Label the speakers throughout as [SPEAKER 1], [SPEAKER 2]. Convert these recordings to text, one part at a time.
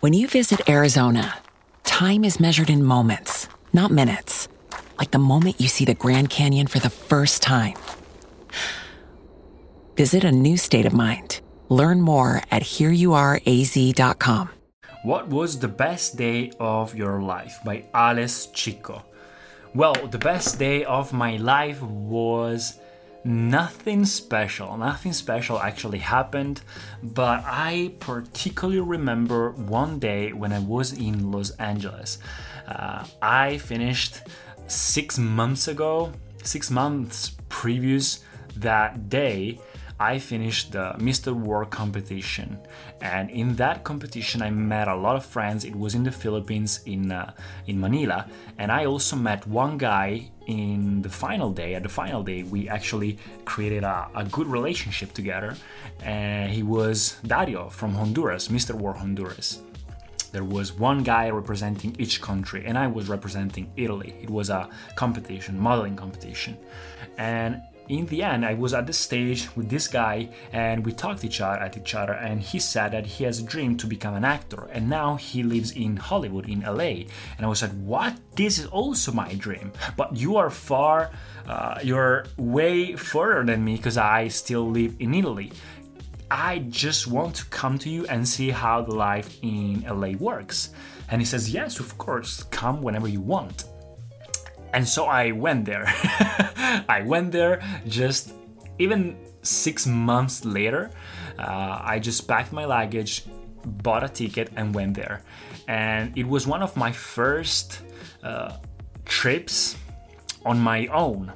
[SPEAKER 1] When you visit Arizona, time is measured in moments, not minutes. Like the moment you see the Grand Canyon for the first time. Visit a new state of mind. Learn more at hereyouareaz.com.
[SPEAKER 2] What was the best day of your life by Ales Chico? Well, the best day of my life was nothing special. Nothing special actually happened, but I particularly remember one day when I was in Los Angeles. Uh, I finished six months ago, six months previous that day I finished the Mr. World competition, and in that competition, I met a lot of friends. It was in the Philippines, in uh, in Manila, and I also met one guy in the final day. At the final day, we actually created a, a good relationship together, and he was Dario from Honduras, Mr. World Honduras there was one guy representing each country and i was representing italy it was a competition modeling competition and in the end, I was at the stage with this guy and we talked each other at each other and he said that he has a dream to become an actor and now he lives in Hollywood in LA and I was like what? This is also my dream. But you are far uh, you're way further than me because I still live in Italy. I just want to come to you and see how the life in LA works. And he says yes of course. Come whenever you want and so I went there. I went there just even six months later. Uh, I just packed my luggage, bought a ticket, and went there. And it was one of my first uh, trips on my own.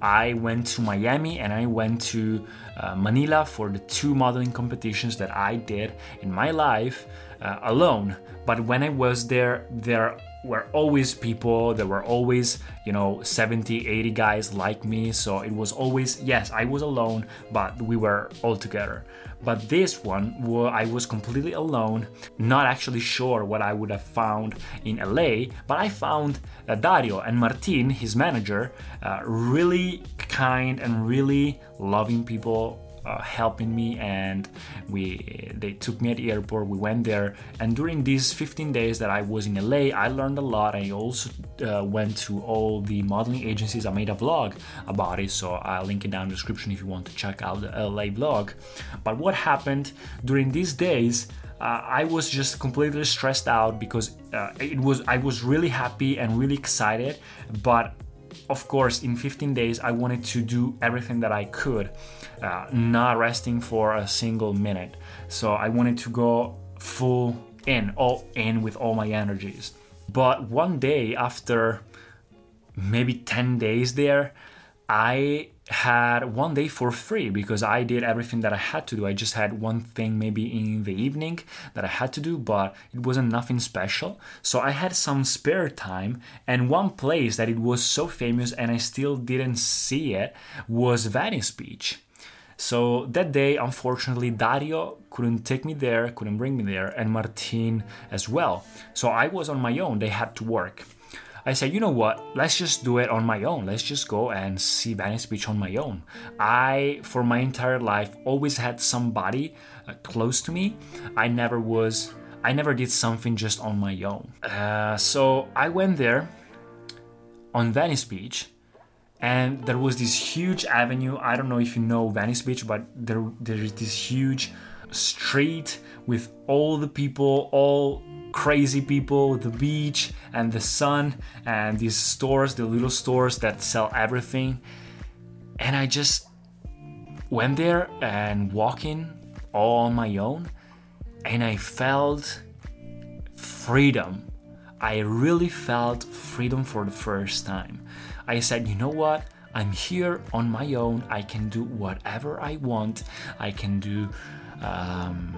[SPEAKER 2] I went to Miami and I went to uh, Manila for the two modeling competitions that I did in my life uh, alone. But when I was there, there were always people there were always you know 70 80 guys like me so it was always yes i was alone but we were all together. But this one i was completely alone not actually sure what i would have found in la but i found uh, dario and martin his manager uh, really kind and really loving people uh, helping me and we they took me at the airport we went there. And during these 15 days that i was in la i learned a lot. I also uh, went to all the modeling agencies. I made a vlog about it so i'll link it down in the description if you want to check out the la vlog but what happened during these days uh, I was just completely stressed out because uh, it was I was really happy and really excited, but of course, in 15 days, I wanted to do everything that I could, uh, not resting for a single minute. So I wanted to go full in, all in with all my energies. But one day, after maybe 10 days there, I had one day for free because I did everything that I had to do. I just had one thing maybe in the evening that I had to do, but it wasn't nothing special. So I had some spare time, and one place that it was so famous and I still didn't see it was Venice Beach. So that day, unfortunately, Dario couldn't take me there, couldn't bring me there, and Martin as well. So I was on my own, they had to work. I said, you know what? Let's just do it on my own. Let's just go and see Venice Beach on my own. I, for my entire life, always had somebody uh, close to me. I never was, I never did something just on my own. Uh, so I went there on Venice Beach and there was this huge avenue. I don't know if you know Venice Beach, but there there is this huge street with all the people, all crazy people, the beach and the sun, and these stores, the little stores that sell everything. And I just went there and walking all on my own, and I felt freedom. I really felt freedom for the first time. I said, you know what? I'm here on my own. I can do whatever I want. I can do. Um,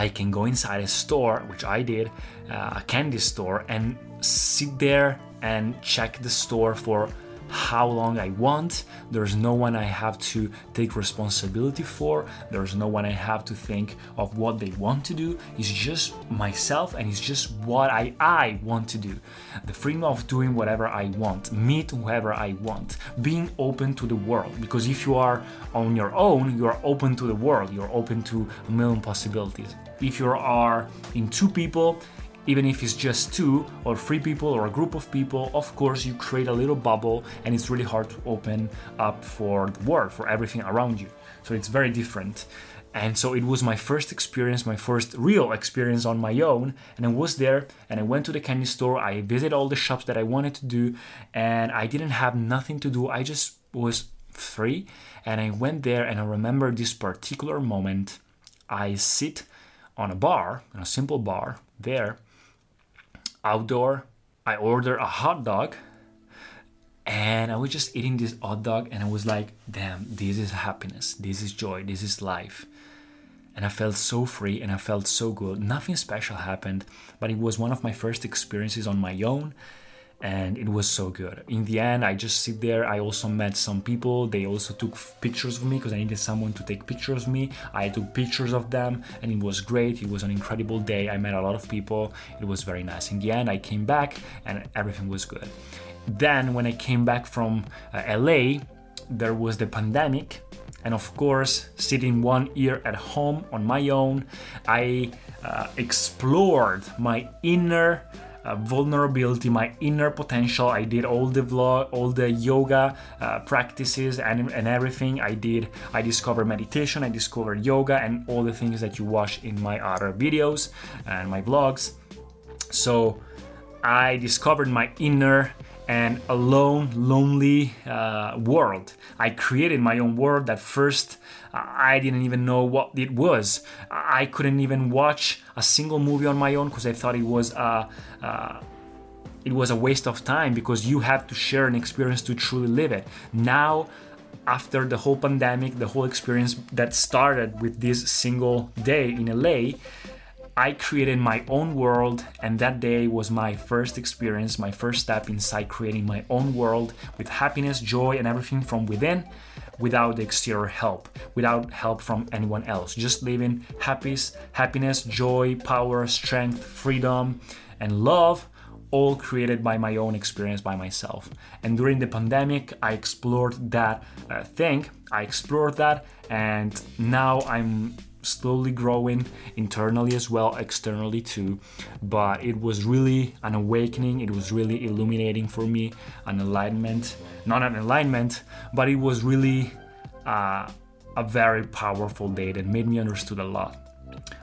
[SPEAKER 2] I can go inside a store, which I did, uh, a candy store, and sit there and check the store for how long I want. There's no one I have to take responsibility for. There's no one I have to think of what they want to do. It's just myself and it's just what I, I want to do. The freedom of doing whatever I want, meet whoever I want, being open to the world. Because if you are on your own, you are open to the world, you're open to a million possibilities. If you are in two people, even if it's just two or three people or a group of people, of course, you create a little bubble and it's really hard to open up for the world, for everything around you. So it's very different. And so it was my first experience, my first real experience on my own. And I was there and I went to the candy store. I visited all the shops that I wanted to do and I didn't have nothing to do. I just was free. And I went there and I remember this particular moment. I sit on a bar, on a simple bar there outdoor. I ordered a hot dog and I was just eating this hot dog and I was like, damn, this is happiness, this is joy, this is life. And I felt so free and I felt so good. Nothing special happened, but it was one of my first experiences on my own and it was so good. In the end, I just sit there. I also met some people. They also took pictures of me because I needed someone to take pictures of me. I took pictures of them, and it was great. It was an incredible day. I met a lot of people. It was very nice. In the end, I came back, and everything was good. Then, when I came back from uh, LA, there was the pandemic. And of course, sitting one year at home on my own, I uh, explored my inner uh, vulnerability, my inner potential. I did all the vlog, all the yoga uh, practices and, and everything. I did. I discovered meditation. I discovered yoga and all the things that you watch in my other videos and my vlogs. So I discovered my inner and alone, lonely uh, world. I created my own world that first I didn't even know what it was. I couldn't even watch a single movie on my own because I thought it was a, uh, it was a waste of time because you have to share an experience to truly live it. Now, after the whole pandemic, the whole experience that started with this single day in LA, I created my own world, and that day was my first experience, my first step inside creating my own world with happiness, joy, and everything from within without the exterior help, without help from anyone else. Just living happiness, happiness, joy, power, strength, freedom, and love all created by my own experience by myself. And during the pandemic, I explored that uh, thing. I explored that, and now I'm slowly growing internally as well, externally too. But it was really an awakening, it was really illuminating for me, an enlightenment. Not an enlightenment, but it was really uh, a very powerful day that made me understood a lot.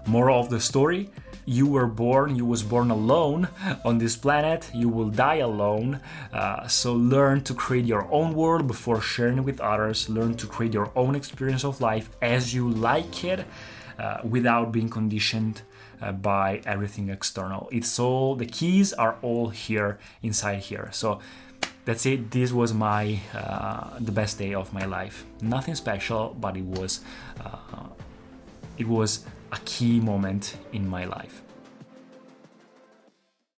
[SPEAKER 2] Moral of the story you were born, you was born alone on this planet, you will die alone. Uh, so learn to create your own world before sharing it with others. Learn to create your own experience of life as you like it, uh, without being conditioned uh, by everything external. It's all the keys are all here inside here. So that's it. This was my uh, the best day of my life. Nothing special, but it was uh, it was a key moment in my life.